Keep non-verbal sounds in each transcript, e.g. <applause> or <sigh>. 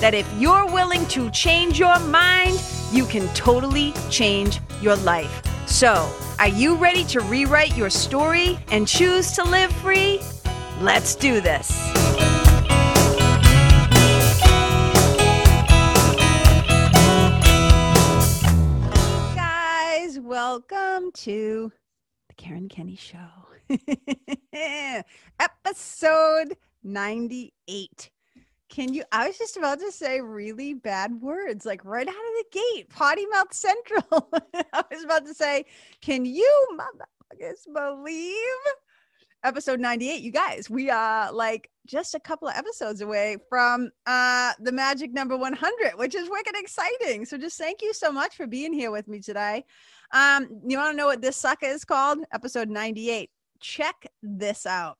that if you're willing to change your mind, you can totally change your life. So, are you ready to rewrite your story and choose to live free? Let's do this. Guys, welcome to the Karen Kenney Show. <laughs> Episode 98. Can you? I was just about to say really bad words, like right out of the gate, potty mouth central. <laughs> I was about to say, can you motherfuckers believe episode 98? You guys, we are like just a couple of episodes away from uh the magic number 100, which is wicked exciting. So just thank you so much for being here with me today. Um, you want to know what this sucker is called? Episode 98. Check this out.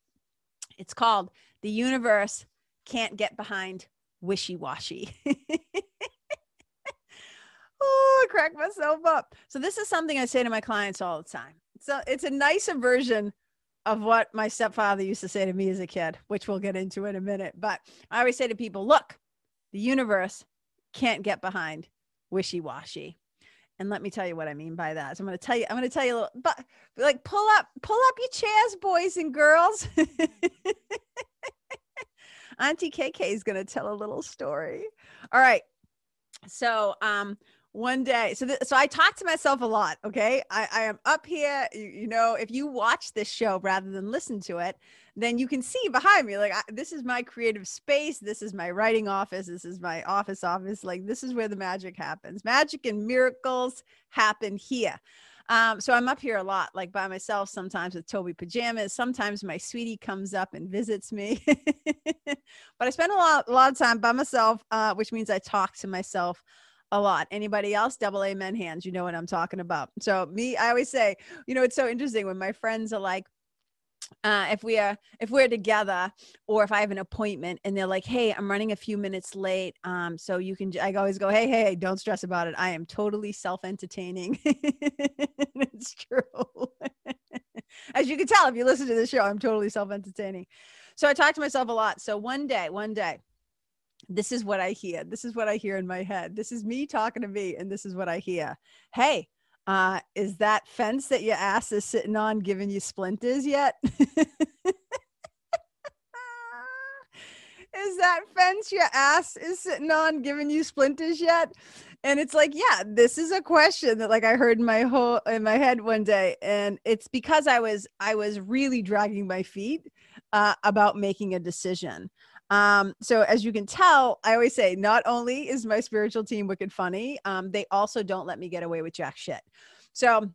It's called The Universe can't get behind wishy washy. <laughs> oh, I crack myself up. So this is something I say to my clients all the time. So it's a nicer version of what my stepfather used to say to me as a kid, which we'll get into in a minute. But I always say to people, look, the universe can't get behind wishy washy. And let me tell you what I mean by that. So I'm going to tell you, I'm going to tell you a little, but like pull up, pull up your chairs, boys and girls. <laughs> Auntie KK is going to tell a little story. All right. So, um, one day, so th- so I talk to myself a lot. Okay, I, I am up here. You, you, know, if you watch this show rather than listen to it, then you can see behind me. Like I, this is my creative space. This is my writing office. This is my office office. Like this is where the magic happens. Magic and miracles happen here. Um, so I'm up here a lot, like by myself, sometimes with Toby pajamas. Sometimes my sweetie comes up and visits me. <laughs> but I spend a lot, a lot of time by myself, uh, which means I talk to myself a lot. Anybody else? Double amen hands. You know what I'm talking about. So me, I always say, you know, it's so interesting when my friends are like, uh, if we are if we're together or if I have an appointment and they're like, "Hey, I'm running a few minutes late," um, so you can. I always go, "Hey, hey, don't stress about it. I am totally self-entertaining." <laughs> it's true. <laughs> As you can tell if you listen to the show, I'm totally self-entertaining. So I talk to myself a lot. So one day, one day, this is what I hear. This is what I hear in my head. This is me talking to me, and this is what I hear. Hey, uh, is that fence that your ass is sitting on giving you splinters yet? <laughs> is that fence your ass is sitting on giving you splinters yet? And it's like, yeah, this is a question that like I heard in my whole in my head one day, and it's because I was I was really dragging my feet uh, about making a decision. Um, so as you can tell, I always say not only is my spiritual team wicked funny, um, they also don't let me get away with jack shit. So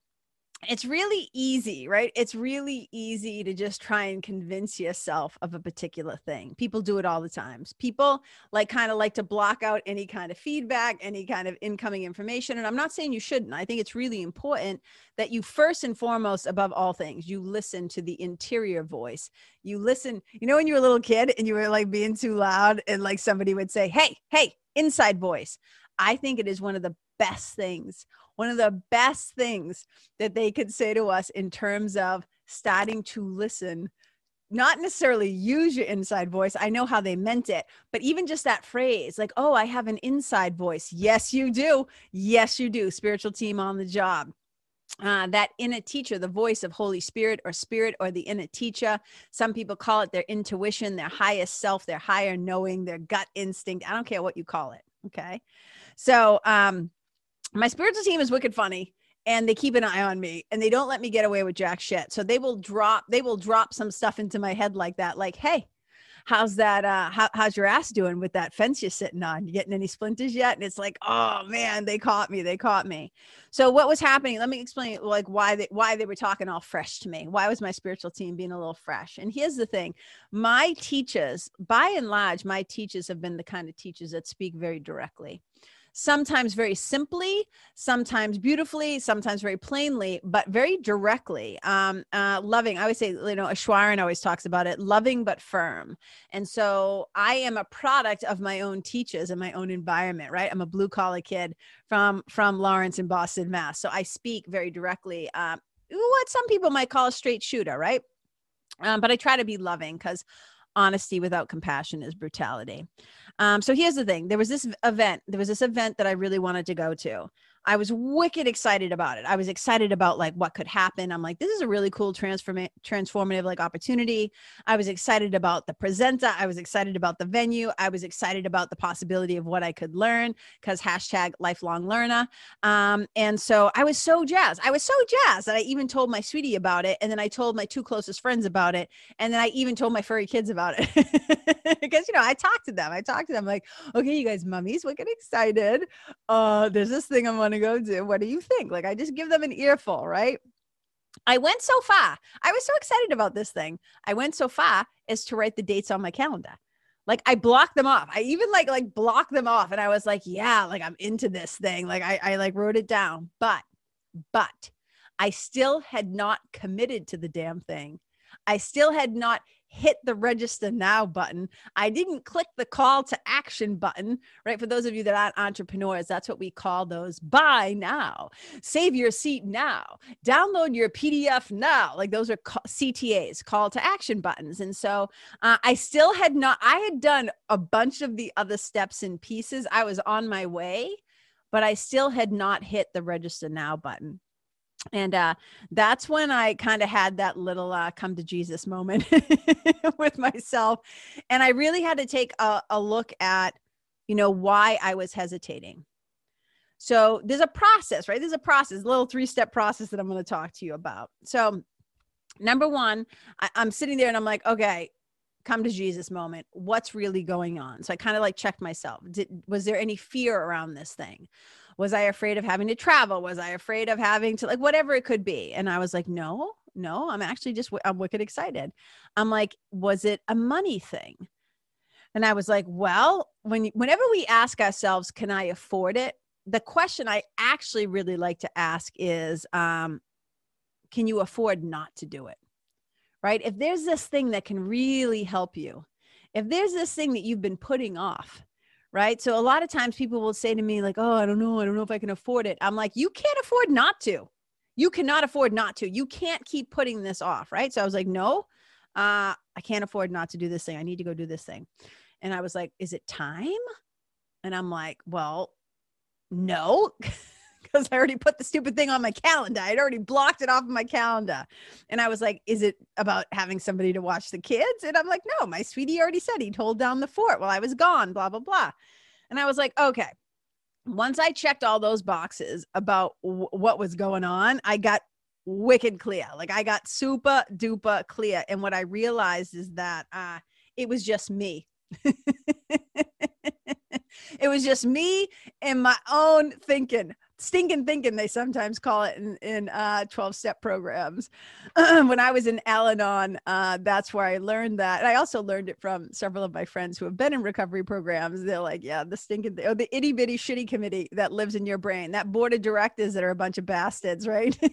it's really easy, right? It's really easy to just try and convince yourself of a particular thing. People do it all the times. People like kind of like to block out any kind of feedback, any kind of incoming information. And I'm not saying you shouldn't. I think it's really important that you first and foremost, above all things, you listen to the interior voice. You listen, you know, when you were a little kid and you were like being too loud and like somebody would say, Hey, hey, inside voice. I think it is one of the best things one of the best things that they could say to us in terms of starting to listen not necessarily use your inside voice. I know how they meant it, but even just that phrase, like, oh, I have an inside voice. Yes, you do. Yes, you do. Spiritual team on the job. Uh, that inner teacher, the voice of Holy Spirit or Spirit or the inner teacher. Some people call it their intuition, their highest self, their higher knowing, their gut instinct. I don't care what you call it. Okay. So, um, my spiritual team is wicked funny and they keep an eye on me and they don't let me get away with jack shit. So they will drop they will drop some stuff into my head like that like, "Hey, how's that uh how, how's your ass doing with that fence you're sitting on? You getting any splinters yet? And it's like oh man they caught me they caught me. So what was happening let me explain like why they why they were talking all fresh to me. Why was my spiritual team being a little fresh? And here's the thing my teachers by and large my teachers have been the kind of teachers that speak very directly sometimes very simply, sometimes beautifully, sometimes very plainly, but very directly. Um, uh, loving, I always say, you know, Ashwaran always talks about it, loving but firm. And so I am a product of my own teachers and my own environment, right? I'm a blue collar kid from from Lawrence in Boston, Mass. So I speak very directly. Uh, what some people might call a straight shooter, right? Um, but I try to be loving because honesty without compassion is brutality. Um, so here's the thing there was this event, there was this event that I really wanted to go to. I was wicked excited about it. I was excited about like what could happen. I'm like, this is a really cool transform transformative like opportunity. I was excited about the presenter. I was excited about the venue. I was excited about the possibility of what I could learn because hashtag lifelong learner. Um, and so I was so jazzed. I was so jazzed that I even told my sweetie about it. And then I told my two closest friends about it. And then I even told my furry kids about it <laughs> because, you know, I talked to them. I talked to them like, okay, you guys, mummies, wicked excited. Uh, there's this thing I'm want to go to. What do you think? Like, I just give them an earful, right? I went so far. I was so excited about this thing. I went so far as to write the dates on my calendar. Like I blocked them off. I even like like blocked them off, and I was like, yeah, like I'm into this thing. Like I, I like wrote it down, but but I still had not committed to the damn thing. I still had not hit the register now button. I didn't click the call to action button, right? For those of you that aren't entrepreneurs, that's what we call those buy now, save your seat now, download your PDF now. Like those are CTAs, call to action buttons. And so uh, I still had not, I had done a bunch of the other steps and pieces. I was on my way, but I still had not hit the register now button and uh, that's when i kind of had that little uh, come to jesus moment <laughs> with myself. And i really had to take a, a look at you know why i was hesitating. So there's a process right? There's a process a little three step process that i'm going to talk to you about. So number one I, i'm sitting there and i'm like okay come to jesus moment. What's really going on? So i kind of like checked myself. Did, was there any fear around this thing was I afraid of having to travel? Was I afraid of having to like whatever it could be? And I was like, no, no, I'm actually just, I'm wicked excited. I'm like, was it a money thing? And I was like, well, when, whenever we ask ourselves, can I afford it? The question I actually really like to ask is, um, can you afford not to do it? Right? If there's this thing that can really help you, if there's this thing that you've been putting off, right? So a lot of times people will say to me, like, oh, I don't know, I don't know if I can afford it. I'm like, you can't afford not to. You cannot afford not to. You can't keep putting this off, right? So I was like, no, uh, I can't afford not to do this thing. I need to go do this thing. And I was like, is it time? And I'm like, well, no. <laughs> because I already put the stupid thing on my calendar. I'd already blocked it off of my calendar. And I was like, is it about having somebody to watch the kids? And I'm like, no, my sweetie already said he'd hold down the fort while I was gone, blah, blah, blah. And I was like, okay. Once I checked all those boxes about w- what was going on, I got wicked clear. Like I got super duper clear. And what I realized is that uh, it was just me. <laughs> it was just me and my own thinking stinking thinking they sometimes call it in, in uh, 12 step programs. <clears throat> When i was in al-anon uh, that's where i learned that and i also learned it from several of my friends who have been in recovery programs. They're like yeah the stinking th- oh, the itty bitty shitty committee that lives in your brain that board of directors that are a bunch of bastards right? <laughs>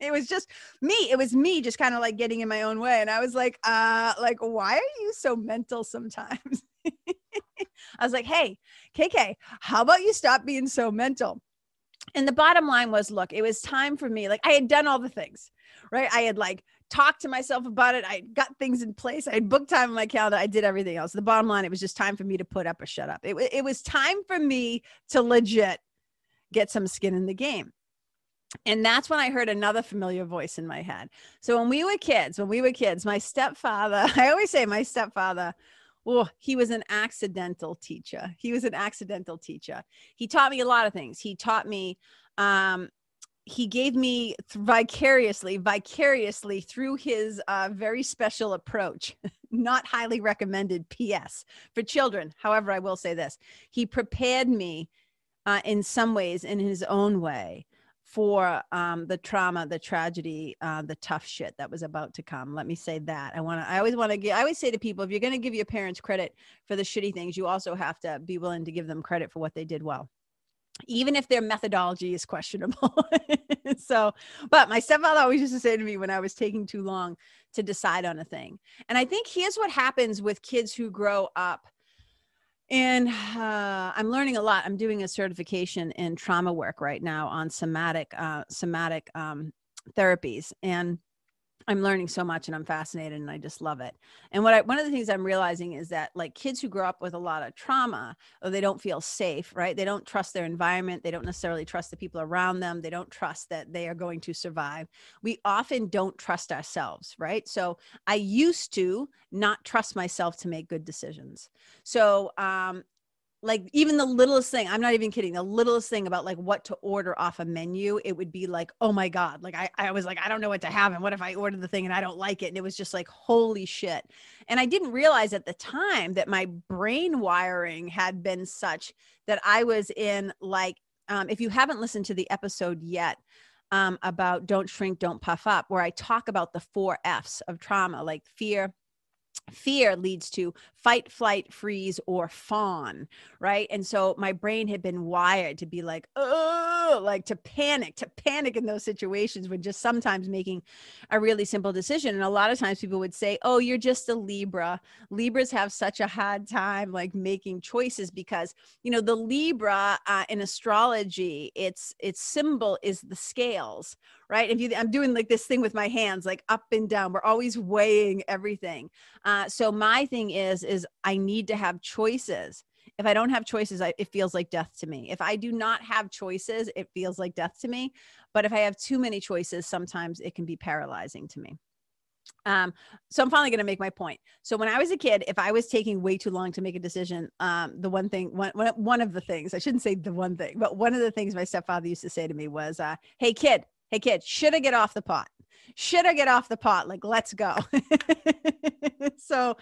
It was just me it was me just kind of like getting in my own way and i was like uh like why are you so mental sometimes? <laughs> I was like, hey, KK, how about you stop being so mental? And the bottom line was look, it was time for me. Like I had done all the things, right? I had like talked to myself about it. I got things in place. I had booked time on my calendar. I did everything else. The bottom line, it was just time for me to put up or shut up. It, it was time for me to legit get some skin in the game. And that's when I heard another familiar voice in my head. So when we were kids, when we were kids, my stepfather, <laughs> I always say my stepfather oh, he was an accidental teacher. He was an accidental teacher. He taught me a lot of things. He taught me, um, he gave me vicariously, vicariously through his uh, very special approach, <laughs> not highly recommended PS for children. However, I will say this he prepared me uh, in some ways in his own way for um, the trauma, the tragedy, uh, the tough shit that was about to come. Let me say that. I want to. I always want to. I always say to people, if you're going to give your parents credit for the shitty things, you also have to be willing to give them credit for what they did well. even if their methodology is questionable. <laughs> so, but my stepfather always used to say to me when I was taking too long to decide on a thing. And I think here's what happens with kids who grow up. And uh, I'm learning a lot. I'm doing a certification in trauma work right now on somatic uh, somatic um, therapies, and I'm learning so much and I'm fascinated and I just love it. And what I, one of the things I'm realizing is that like kids who grow up with a lot of trauma or they don't feel safe, right? They don't trust their environment. They don't necessarily trust the people around them. They don't trust that they are going to survive. We often don't trust ourselves, right? So I used to not trust myself to make good decisions. So um, like even the littlest thing i'm not even kidding the littlest thing about like what to order off a menu it would be like oh my god like I, I was like i don't know what to have and what if i order the thing and i don't like it and it was just like holy shit. And i didn't realize at the time that my brain wiring had been such that i was in like um, if you haven't listened to the episode yet um, about don't shrink don't puff up where i talk about the four f's of trauma like fear fear leads to fight flight freeze or fawn right? And so my brain had been wired to be like oh like to panic to panic in those situations when just sometimes making a really simple decision. And a lot of times people would say oh you're just a libra. Libras have such a hard time like making choices because you know the libra uh, in astrology its its symbol is the scales right? If you, I'm doing like this thing with my hands, like up and down. We're always weighing everything. Uh, so my thing is, is I need to have choices. If I don't have choices, I, it feels like death to me. If I do not have choices, it feels like death to me. But if I have too many choices, sometimes it can be paralyzing to me. Um, so I'm finally going to make my point. So when I was a kid, if I was taking way too long to make a decision, um, the one thing, one, one of the things, I shouldn't say the one thing, but one of the things my stepfather used to say to me was, uh, Hey kid, hey kid should i get off the pot. Should i get off the pot. Like let's go. <laughs> So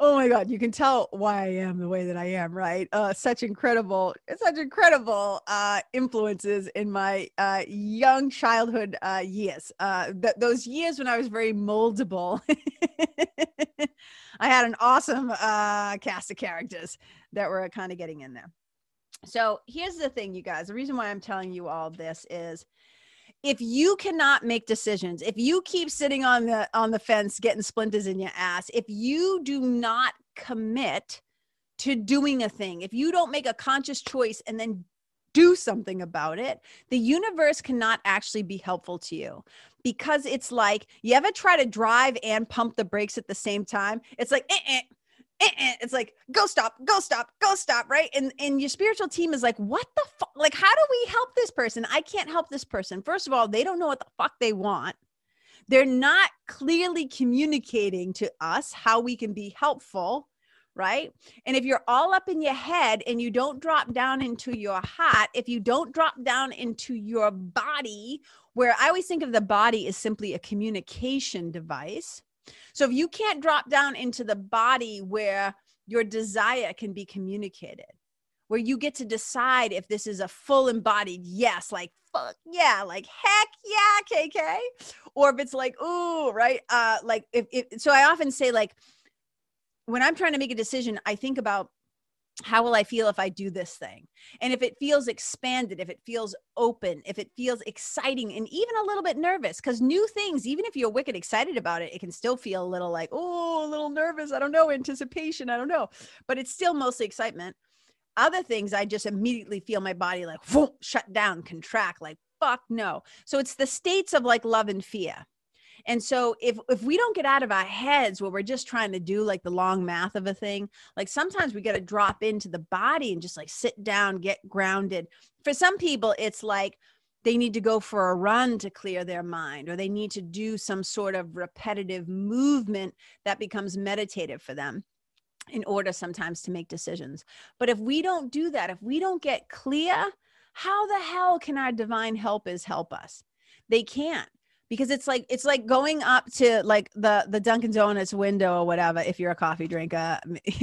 oh my god you can tell why i am the way that i am right? Uh, such incredible such incredible uh, influences in my uh, young childhood uh, years. Uh, th- those years when i was very moldable. <laughs> I had an awesome uh, cast of characters that were kind of getting in there. So here's the thing you guys. The reason why i'm telling you all this is if you cannot make decisions if you keep sitting on the on the fence getting splinters in your ass if you do not commit to doing a thing if you don't make a conscious choice and then do something about it the universe cannot actually be helpful to you. Because it's like you ever try to drive and pump the brakes at the same time? It's like eh, eh, Eh, it's like go stop go stop go stop right? And and your spiritual team is like what the fuck like how do we help this person? I can't help this person. First of all they don't know what the fuck they want. They're not clearly communicating to us how we can be helpful right? And if you're all up in your head and you don't drop down into your heart if you don't drop down into your body where i always think of the body as simply a communication device so if you can't drop down into the body where your desire can be communicated, where you get to decide if this is a full embodied yes, like fuck yeah, like heck yeah, KK, or if it's like, ooh, right? Uh, like if, if so I often say like when I'm trying to make a decision, I think about how will I feel if I do this thing? And if it feels expanded, if it feels open, if it feels exciting and even a little bit nervous, because new things, even if you're wicked excited about it, it can still feel a little like, oh, a little nervous. I don't know, anticipation. I don't know. But it's still mostly excitement. Other things, I just immediately feel my body like whoop, shut down, contract, like, fuck no. So it's the states of like love and fear. And so if if we don't get out of our heads where we're just trying to do like the long math of a thing, like sometimes we got to drop into the body and just like sit down, get grounded. For some people it's like they need to go for a run to clear their mind or they need to do some sort of repetitive movement that becomes meditative for them in order sometimes to make decisions. But if we don't do that, if we don't get clear, how the hell can our divine helpers help us? They can't because it's like it's like going up to like the the Dunkin' Donuts window or whatever if you're a coffee drinker.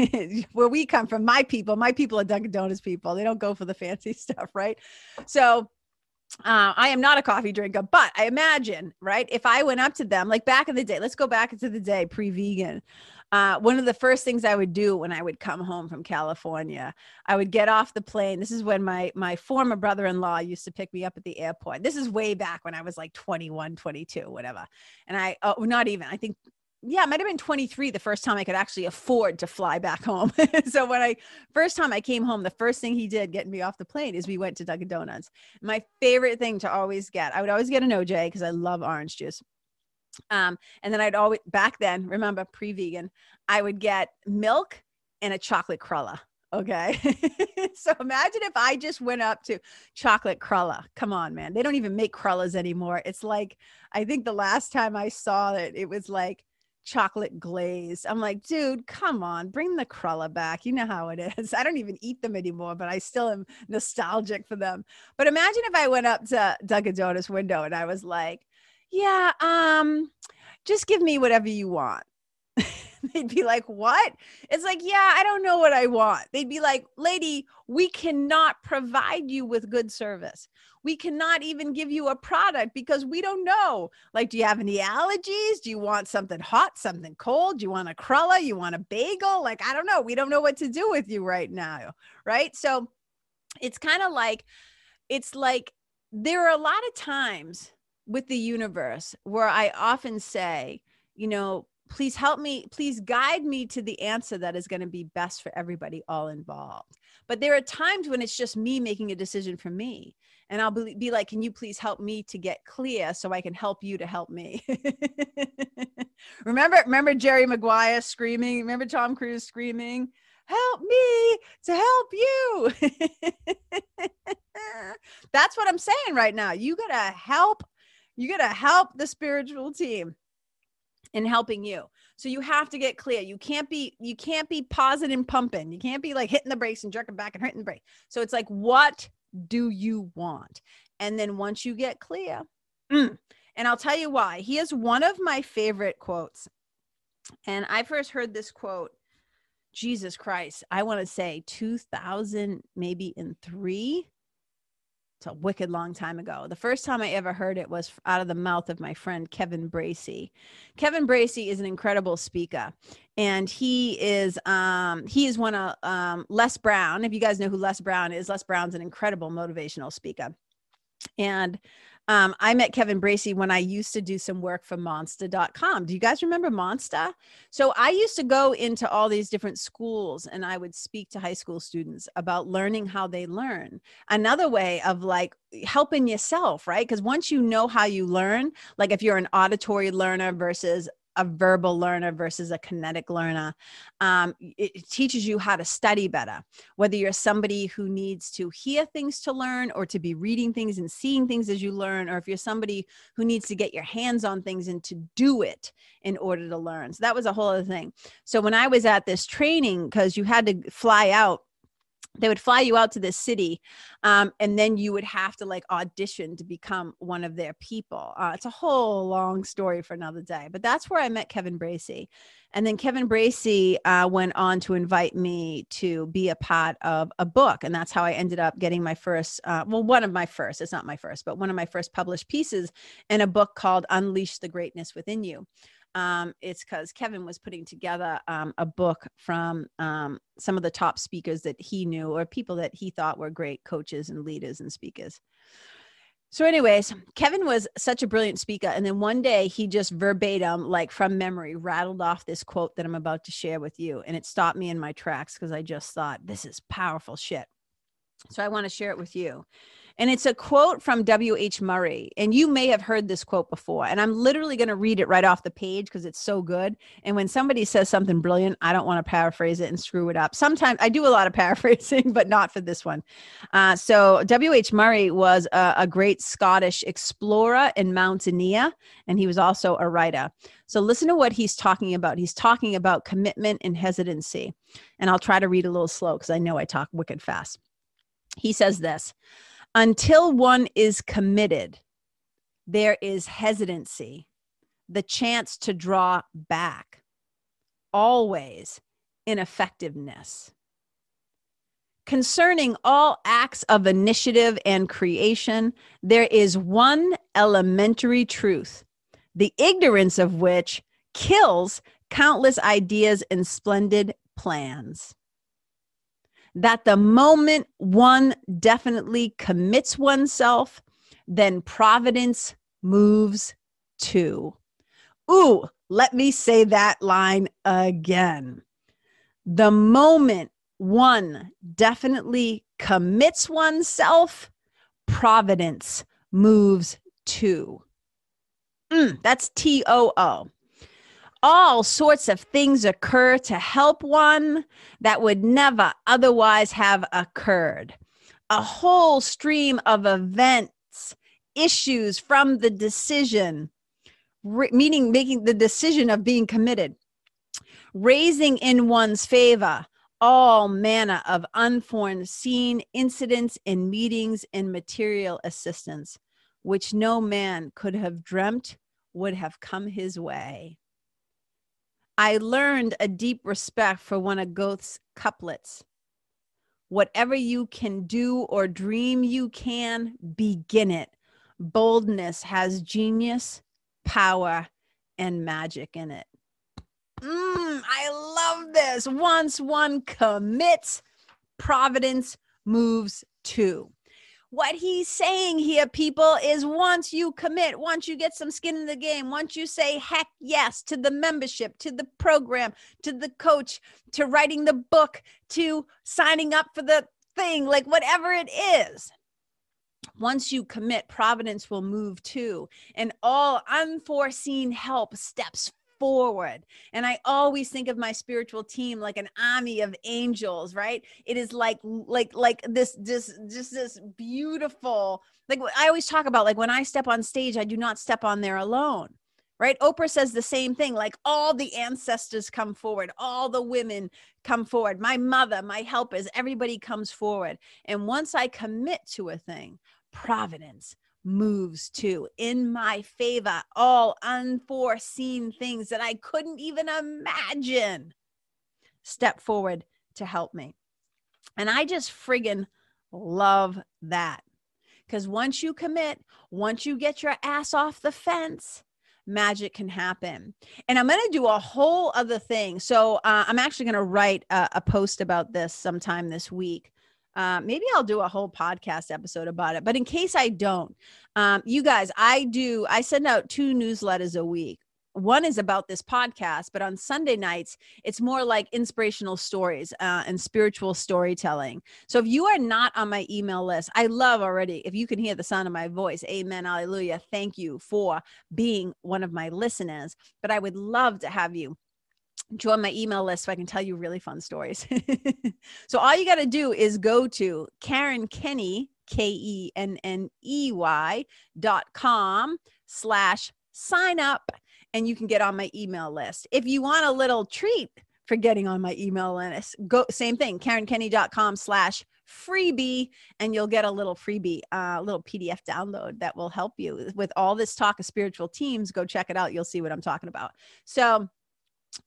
<laughs> Where we come from, my people, my people are Dunkin' Donuts people. They don't go for the fancy <laughs> stuff, right? So uh, I am not a coffee drinker, but I imagine, right? If I went up to them, like back in the day, let's go back into the day pre-vegan. Uh, one of the first things I would do when I would come home from California, I would get off the plane. This is when my my former brother-in-law used to pick me up at the airport. This is way back when I was like 21, 22, whatever. And I, oh, not even, I think yeah, it might have been 23 the first time I could actually afford to fly back home. <laughs> so when I first time I came home, the first thing he did getting me off the plane is we went to Dunkin' Donuts. My favorite thing to always get, I would always get an OJ because I love orange juice. Um, and then I'd always back then, remember pre-vegan, I would get milk and a chocolate cruller. Okay. <laughs> so imagine if I just went up to chocolate cruller. Come on, man. They don't even make crullers anymore. It's like, I think the last time I saw it, it was like chocolate glazed. I'm like, dude, come on, bring the crulla back. You know how it <laughs> is. I don't even eat them anymore, but I still am nostalgic for them. But imagine if I went up to Dunkin' Donuts window and I was like, yeah, um, just give me whatever you want. <laughs> they'd be like, What? It's like, Yeah, I don't know what I want. They'd be like, Lady, we cannot provide you with good service. We cannot even give you a product because we don't know. Like, do you have any allergies? Do you want something hot, something cold? Do you want a crulla? You want a bagel? Like, I don't know. We don't know what to do with you right now. Right. So it's kind of like, it's like there are a lot of times with the universe where I often say, you know, please help me please guide me to the answer that is going to be best for everybody all involved. But there are times when it's just me making a decision for me and i'll be, like can you please help me to get clear so i can help you to help me? <laughs> Remember remember jerry maguire screaming? Remember tom cruise screaming help me to help you. <laughs> That's what i'm saying right now. You gotta help you gotta help the spiritual team in helping you. So you have to get clear. You can't be you can't be pausing and pumping. You can't be like hitting the brakes and jerking back and hitting the brake. So it's like what do you want? And then once you get clear, mm, and I'll tell you why. He is one of my favorite quotes. And I first heard this quote Jesus Christ, I want to say 2000 maybe in 3 it's a wicked long time ago. The first time I ever heard it was out of the mouth of my friend Kevin Bracey. Kevin Bracey is an incredible speaker, and he is um, he is one of um, Les Brown. If you guys know who Les Brown is, Les Brown's an incredible motivational speaker, and um, I met Kevin Bracey when I used to do some work for Monster.com. Do you guys remember Monster? So I used to go into all these different schools and I would speak to high school students about learning how they learn. Another way of like helping yourself, right? Because once you know how you learn, like if you're an auditory learner versus a verbal learner versus a kinetic learner. Um, it, teaches you how to study better, whether you're somebody who needs to hear things to learn or to be reading things and seeing things as you learn, or if you're somebody who needs to get your hands on things and to do it in order to learn. So that was a whole other thing. So when I was at this training, because you had to fly out they would fly you out to this city um, and then you would have to like audition to become one of their people. Uh, it's a whole long story for another day but that's where i met kevin bracey. And then kevin bracey uh, went on to invite me to be a part of a book and that's how i ended up getting my first uh, well one of my first it's not my first but one of my first published pieces in a book called unleash the greatness within you um, it's because Kevin was putting together um, a book from um, some of the top speakers that he knew or people that he thought were great coaches and leaders and speakers. So, anyways, Kevin was such a brilliant speaker. And then one day he just verbatim, like from memory, rattled off this quote that I'm about to share with you. And it stopped me in my tracks because I just thought, this is powerful shit. So, I want to share it with you. And it's a quote from W.H. Murray. And you may have heard this quote before. And I'm literally going to read it right off the page because it's so good. And when somebody says something brilliant, I don't want to paraphrase it and screw it up. Sometimes I do a lot of <laughs> paraphrasing, but not for this one. Uh, so W.H. Murray was a, a great Scottish explorer and mountaineer. And he was also a writer. So listen to what he's talking about. He's talking about commitment and hesitancy. And I'll try to read a little slow because I know I talk wicked fast. He says this until one is committed, there is hesitancy, the chance to draw back, always ineffectiveness. Concerning all acts of initiative and creation, there is one elementary truth, the ignorance of which kills countless ideas and splendid plans. That the moment one definitely commits oneself, then providence moves too. Ooh, let me say that line again. The moment one definitely commits oneself, providence moves too. Mm, that's T O O. All sorts of things occur to help one that would never otherwise have occurred. A whole stream of events, issues from the decision, re- meaning making the decision of being committed, raising in one's favor all manner of unforeseen incidents and meetings and material assistance, which no man could have dreamt would have come his way. I learned a deep respect for one of Goethe's couplets. Whatever you can do or dream you can, begin it. Boldness has genius, power, and magic in it. Mm, I love this. Once one commits, providence moves too. What he's saying here, people, is once you commit, once you get some skin in the game, once you say heck yes to the membership, to the program, to the coach, to writing the book, to signing up for the thing, like whatever it is, once you commit, providence will move too. And all unforeseen help steps forward. And I always think of my spiritual team like an army of angels, right? It is like like like this this just this beautiful like I always talk about like when I step on stage, I do not step on there alone. Right? Oprah says the same thing like all the ancestors come forward, all the women come forward, my mother, my helpers, everybody comes forward. And once I commit to a thing, providence, moves to in my favor, all unforeseen things that I couldn't even imagine step forward to help me. And I just friggin' love that. Because once you commit, once you get your ass off the fence, magic can happen. And I'm going to do a whole other thing. So uh, I'm actually going to write a, a, post about this sometime this week uh, maybe I'll do a whole podcast episode about it. But in case I don't, um, you guys, I do, I send out two newsletters a week. One is about this podcast, but on Sunday nights, it's more like inspirational stories uh, and spiritual storytelling. So if you are not on my email list, I love already, if you can hear the sound of my voice, amen, hallelujah. Thank you for being one of my listeners. But I would love to have you join my email list so I can tell you really fun stories. <laughs> so all you got to do is go to Karen Kenney, K E N N E Y dot com slash sign up and you can get on my email list. If you want a little treat for getting on my email list, go same thing, KarenKenney.com slash freebie and you'll get a little freebie a uh, little pdf download that will help you with all this talk of spiritual teams go check it out you'll see what i'm talking about so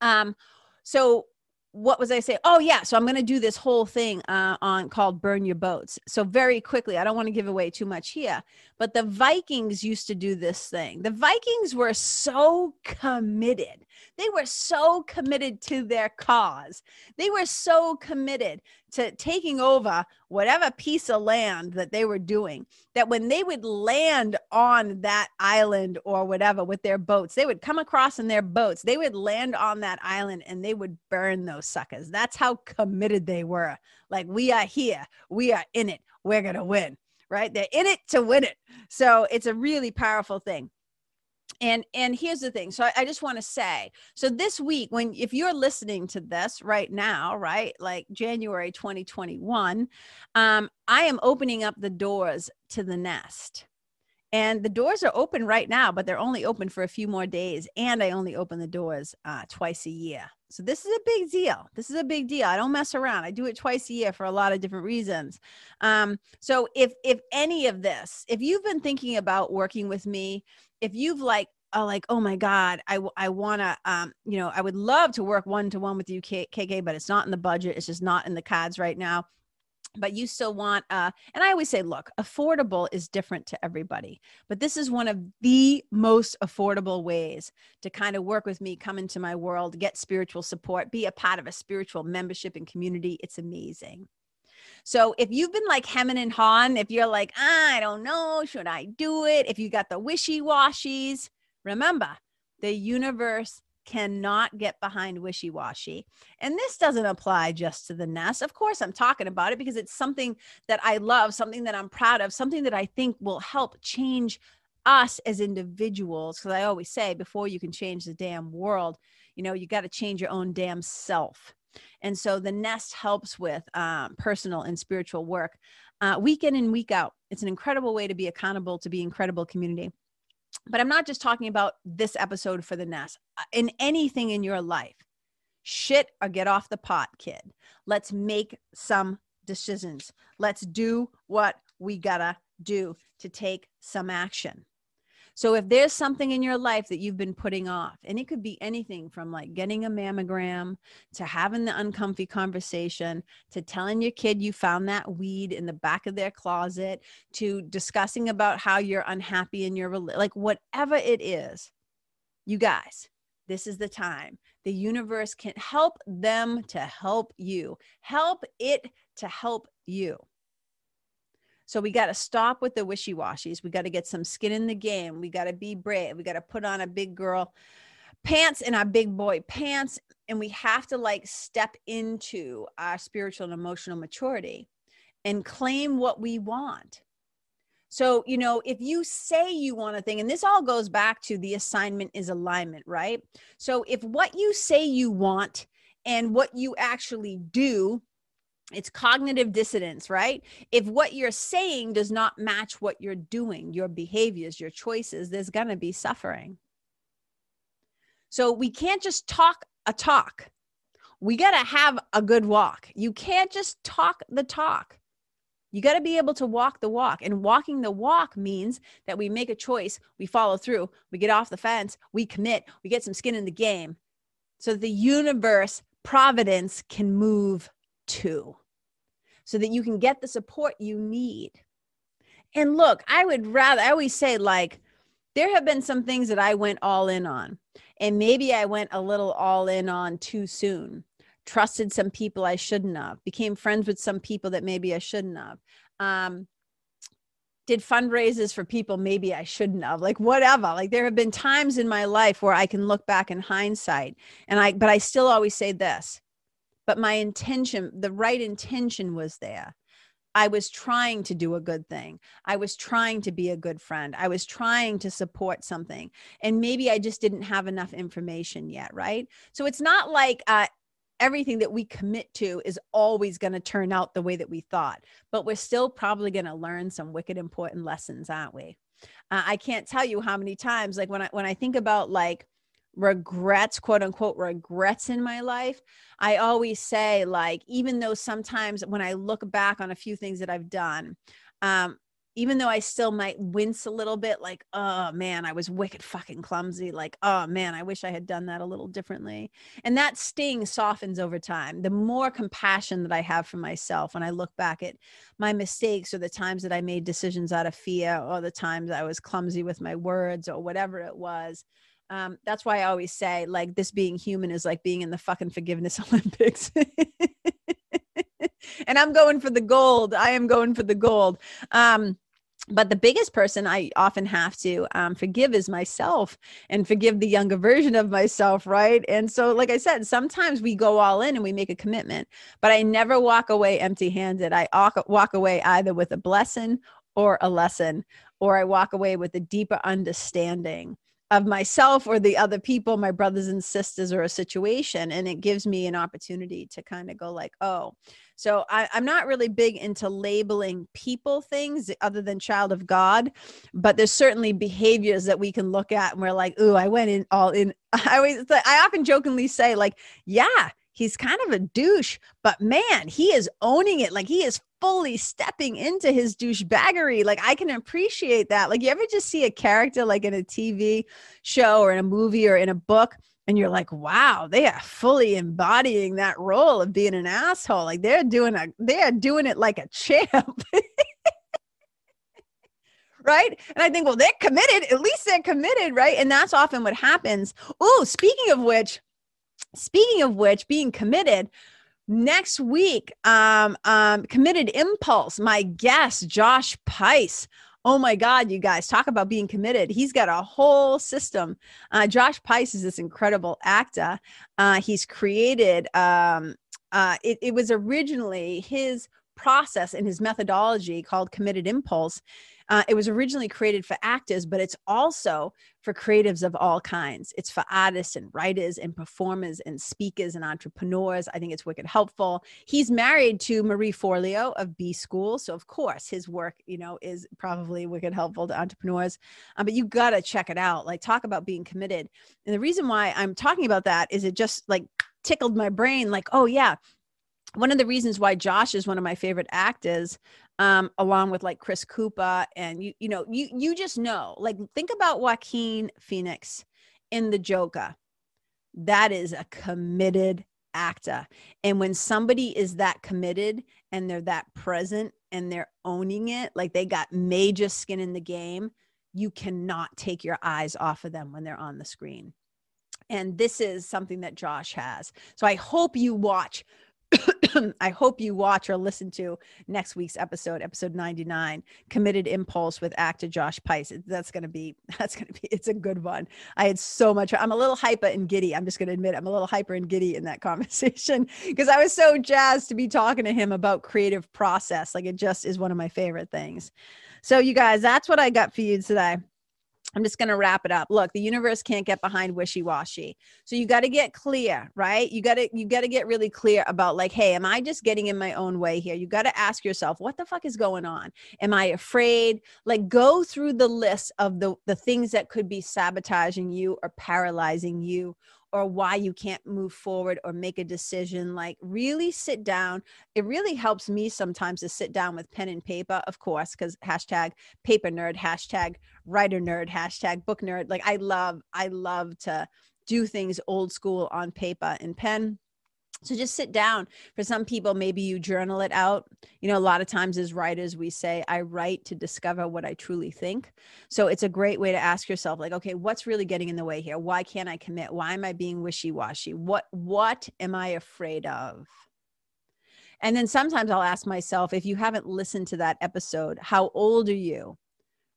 um, so what was I say? Oh yeah, so I'm going to do this whole thing uh, on called "Burn Your Boats." So very quickly, I don't want to give away too much here, but the Vikings used to do this thing. The Vikings were so committed. They were so committed to their cause. They were so committed to taking over whatever piece of land that they were doing that when they would land on that island or whatever with their boats, they would come across in their boats, they would land on that island and they would burn those suckers. That's how committed they were. Like, we are here, we are in it, we're going to win, right? They're in it to win it. So it's a really powerful thing and and here's the thing so I, I just want to say so this week when if you're listening to this right now right like january 2021 um i am opening up the doors to the nest. And the doors are open right now but they're only open for a few more days and i only open the doors uh, twice a year. So this is a big deal. This is a big deal. I don't mess around. I do it twice a year for a lot of different reasons. Um, so if if any of this if you've been thinking about working with me if you've like like oh my god i i want to um you know i would love to work one to one with you KK but it's not in the budget it's just not in the cards right now but you still want uh and i always say look affordable is different to everybody but this is one of the most affordable ways to kind of work with me come into my world get spiritual support be a part of a spiritual membership and community. It's amazing so if you've been like hemming and hawing if you're like i don't know should i do it if you got the wishy-washies remember the universe cannot get behind wishy washy. And this doesn't apply just to the nest. Of course, I'm talking about it because it's something that I love, something that I'm proud of, something that I think will help change us as individuals. Because I always say, before you can change the damn world, you know, you got to change your own damn self. And so the nest helps with um, personal and spiritual work uh, week in and week out. It's an incredible way to be accountable to be incredible community. But I'm not just talking about this episode for the nest. Uh, in anything in your life, shit or get off the pot, kid. Let's make some decisions. Let's do what we gotta do to take some action. So if there's something in your life that you've been putting off, and it could be anything from like getting a mammogram to having the uncomfy conversation to telling your kid you found that weed in the back of their closet to discussing about how you're unhappy in your like whatever it is, you guys, this is the time. The universe can help them to help you. Help it to help you. So we got to stop with the wishy washies. We got to get some skin in the game. We got to be brave. We got to put on a big girl pants and our big boy pants. And we have to like step into our spiritual and emotional maturity and claim what we want. So, you know, if you say you want a thing, and this all goes back to the assignment is alignment, right? So, if what you say you want and what you actually do it's cognitive dissonance, right? If what you're saying does not match what you're doing, your behaviors, your choices, there's going to be suffering. So we can't just talk a talk. We got to have a good walk. You can't just talk the talk. You got to be able to walk the walk. And walking the walk means that we make a choice, we follow through, we get off the fence, we commit, we get some skin in the game so the universe, providence can move too so that you can get the support you need. And look, I would rather, I always say, like, there have been some things that I went all in on, and maybe I went a little all in on too soon. Trusted some people I shouldn't have, became friends with some people that maybe I shouldn't have. Um, did fundraisers for people maybe I shouldn't have, like whatever. Like there have been times in my life where I can look back in hindsight and I, but I still always say this but my intention, the right intention was there. I was trying to do a good thing. I was trying to be a good friend. I was trying to support something. And maybe I just didn't have enough information yet, right? So it's not like uh, everything that we commit to is always going to turn out the way that we thought, but we're still probably going to learn some wicked important lessons, aren't we? Uh, I can't tell you how many times, like when I when I think about like regrets, quote unquote, regrets in my life, I always say, like, even though sometimes when I look back on a few things that I've done, um, even though I still might wince a little bit, like, oh man, I was wicked fucking clumsy. Like, oh man, I wish I had done that a little differently. And that sting softens over time. The more compassion that I have for myself when I look back at my mistakes or the times that I made decisions out of fear or the times I was clumsy with my words or whatever it was, um, that's why I always say, like, this being human is like being in the fucking forgiveness <laughs> Olympics. and I'm going for the gold. I am going for the gold. Um, but the biggest person I often have to um, forgive is myself and forgive the younger version of myself, right? And so, like I said, sometimes we go all in and we make a commitment, but I never walk away empty handed. I walk away either with a blessing or a lesson, or I walk away with a deeper understanding of myself or the other people my brothers and sisters or a situation and it gives me an opportunity to kind of go like oh so I, am not really big into labeling people things other than child of god but there's certainly behaviors that we can look at and we're like ooh i went in all in <laughs> i always i often jokingly say like yeah he's kind of a douche, but man, he is owning it. Like he is fully stepping into his douchebaggery. Like I can appreciate that. Like you ever just see a character like in a TV show or in a movie or in a book and you're like, wow, they are fully embodying that role of being an asshole. Like they're doing a they're doing it like a champ. <laughs> right? And I think, well, they're committed. At least they're committed, right? And that's often what happens. Oh, speaking of which, speaking of which, being committed, next week, um, um, committed impulse, my guest, Josh Pais. Oh my God, you guys, talk about being committed. He's got a whole system. Uh, Josh Pais is this incredible actor. Uh, he's created, um, uh, it, it was originally his process and his methodology called committed impulse uh, it was originally created for actors, but it's also for creatives of all kinds. It's for artists and writers and performers and speakers and entrepreneurs. I think it's wicked helpful. He's married to Marie Forleo of B School. So, of course, his work, you know, is probably wicked helpful to entrepreneurs. Um, but you got to check it out. Like, talk about being committed. And the reason why I'm talking about that is it just like tickled my brain like, oh, yeah, one of the reasons why Josh is one of my favorite actors, um, along with like Chris Cooper, and you, you know, you you just know, like, think about Joaquin Phoenix in The Joker. That is a committed actor, and when somebody is that committed and they're that present and they're owning it, like they got major skin in the game, you cannot take your eyes off of them when they're on the screen. And this is something that Josh has. So I hope you watch <coughs> I hope you watch or listen to next week's episode, episode 99, Committed Impulse with actor Josh Pais. That's going to be, <laughs> that's going to be, it's a good one. I had so much, I'm a little hyper and giddy. I'm just going to admit I'm a little hyper and giddy in that <laughs> conversation because I was so jazzed to be talking to him about creative process. Like it just is one of my favorite things. So, you guys, that's what I got for you today. I'm just going to wrap it up. Look, the universe can't get behind wishy-washy. So you got to get clear, right? You got to you got to get really clear about like, hey, am I just getting in my own way here? You got to ask yourself, what the fuck is going on? Am I afraid? Like go through the list of the the things that could be sabotaging you or paralyzing you or why you can't move forward or make a decision like really sit down. It really helps me sometimes to sit down with pen and paper of course because hashtag paper nerd hashtag writer nerd hashtag book nerd. Like i love i love to do things old school on paper and pen so just sit down. For some people, maybe you journal it out. You know, a lot of times as writers, we say, I write to discover what I truly think. So it's a great way to ask yourself, like, okay, what's really getting in the way here? Why can't I commit? Why am I being wishy-washy? What what am I afraid of? And then sometimes I'll ask myself, if you haven't listened to that episode, how old are you?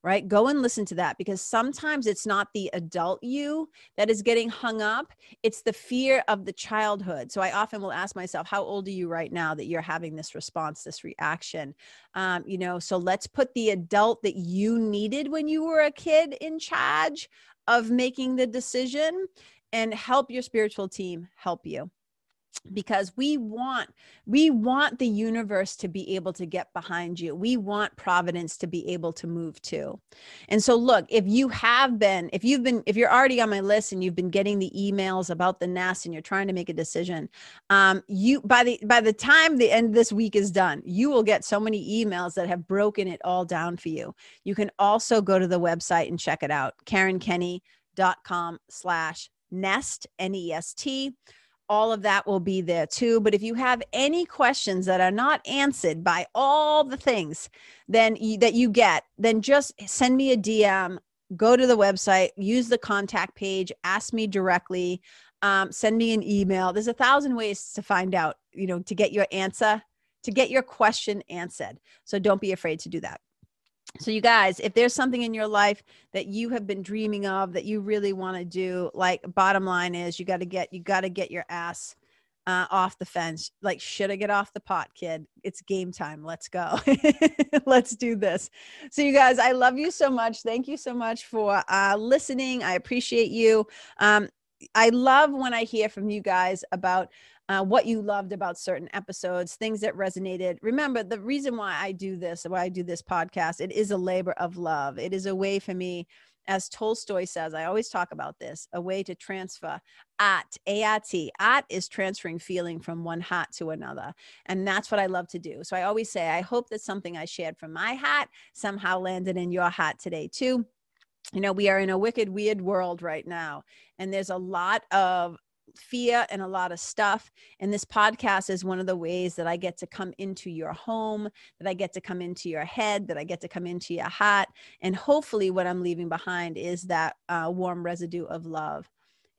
Right? Go and listen to that because sometimes it's not the adult you that is getting hung up, it's the fear of the childhood. So I often will ask myself, how old are you right now that you're having this response, this reaction? Um, you know, so let's put the adult that you needed when you were a kid in charge of making the decision and help your spiritual team help you because we want we want the universe to be able to get behind you. We want providence to be able to move too and so look if you have been if you've been if you're already on my list and you've been getting the emails about the nest and you're trying to make a decision um you by the by the time the end of this week is done you will get so many emails that have broken it all down for you. You can also go to the website and check it out karenkenney.com slash nest n-e-s-t all of that will be there too. But if you have any questions that are not answered by all the things then you, that you get, then just send me a DM. Go to the website, use the contact page, ask me directly, um, send me an email. There's a thousand ways to find out, you know, to get your answer, to get your question answered. So don't be afraid to do that. So, you guys, if there's something in your life that you have been dreaming of that you really want to do, like bottom line is you got to get you got to get your ass uh, off the fence. Like, should I get off the pot, kid? It's game time. Let's go. <laughs> Let's do this. So, you guys, I love you so much. Thank you so much for uh, listening. I appreciate you. Um, I love when I hear from you guys about uh, what you loved about certain episodes, things that resonated. Remember, the reason why I do this, why I do this podcast, it is a labor of love. It is a way for me, as Tolstoy says, I always talk about this, a way to transfer at AIT. At is transferring feeling from one hat to another. And that's what I love to do. So I always say, I hope that something I shared from my hat somehow landed in your hat today too you know, we are in a wicked, weird world right now. And there's a lot of fear and a lot of stuff. And this podcast is one of the ways that I get to come into your home, that I get to come into your head, that I get to come into your heart. And hopefully, what I'm leaving behind is that uh, warm residue of love.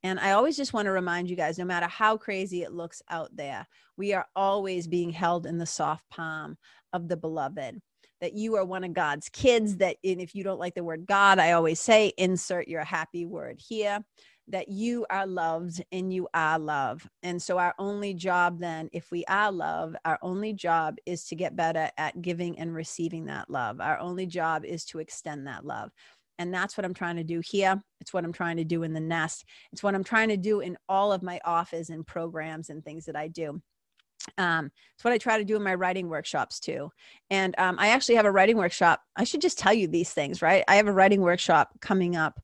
And I always just want to remind you guys no matter how crazy it looks out there, we are always being held in the soft palm of the beloved. That you are one of God's kids. That, if you don't like the word God, I always say, insert your happy word here that you are loved and you are love. And so, our only job then, if we are love, our only job is to get better at giving and receiving that love. Our only job is to extend that love. And that's what I'm trying to do here. It's what I'm trying to do in the nest. It's what I'm trying to do in all of my offers and programs and things that I do. Um, it's what I try to do in my writing workshops too. And um, I actually have a writing workshop. I should just tell you these things, right? I have a writing workshop coming up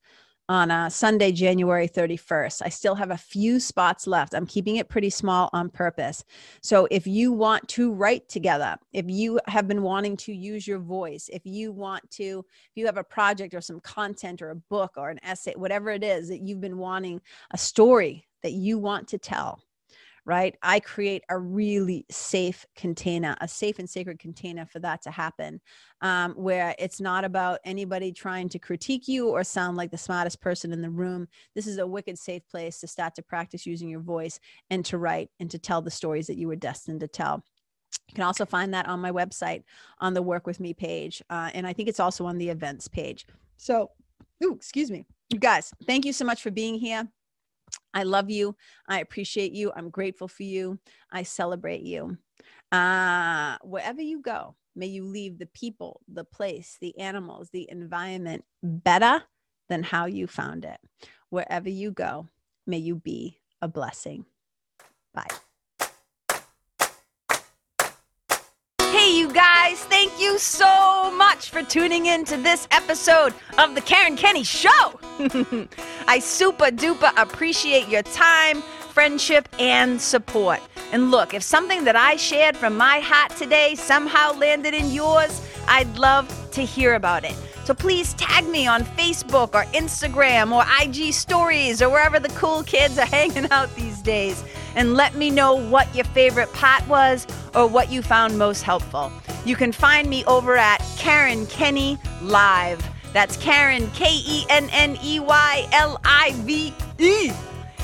on uh, Sunday, January 31st. I still have a few spots left. I'm keeping it pretty small on purpose. So if you want to write together, if you have been wanting to use your voice, if you want to, if you have a project or some content or a book or an essay, whatever it is that you've been wanting, a story that you want to tell, right? I create a really safe container, a safe and sacred container for that to happen, um, where it's not about anybody trying to critique you or sound like the smartest person in the room. This is a wicked safe place to start to practice using your voice and to write and to tell the stories that you were destined to tell. You can also find that on my website on the Work With Me page. Uh, and I think it's also on the events page. So, ooh, excuse me. You guys, thank you so much for being here. I love you. I appreciate you. I'm grateful for you. I celebrate you. Uh, wherever you go, may you leave the people, the place, the animals, the environment better than how you found it. Wherever you go, may you be a blessing. Bye. Hey, you guys, thank you so much for tuning in to this episode of The Karen Kenney Show. <laughs> I super duper appreciate your time, friendship, and support. And look, if something that I shared from my heart today somehow landed in yours, I'd love to hear about it. So please tag me on Facebook or Instagram or IG stories or wherever the cool kids are <laughs> hanging out these days and let me know what your favorite pot was or what you found most helpful. You can find me over at Karen Kenney Live. That's Karen, K E N N E Y L I V E.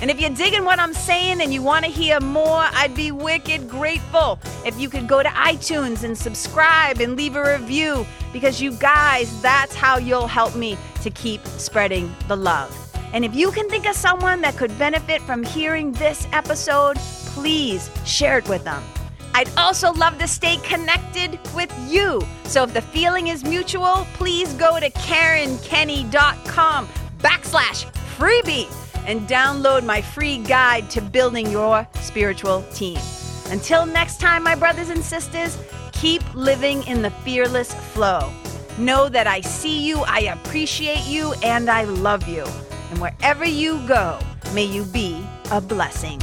And if you're digging what I'm saying and you want to hear more, I'd be wicked grateful if you could go to iTunes and subscribe and leave a review because you guys, that's how you'll help me to keep spreading the love. And if you can think of someone that could benefit from hearing this episode, please share it with them. I'd also love to stay connected with you. So if the feeling is mutual, please go to KarenKenney.com backslash freebie and download my free guide to building your spiritual team. Until next time, my brothers and sisters, keep living in the fearless flow. Know that I see you, I appreciate you, and I love you. And wherever you go, may you be a blessing.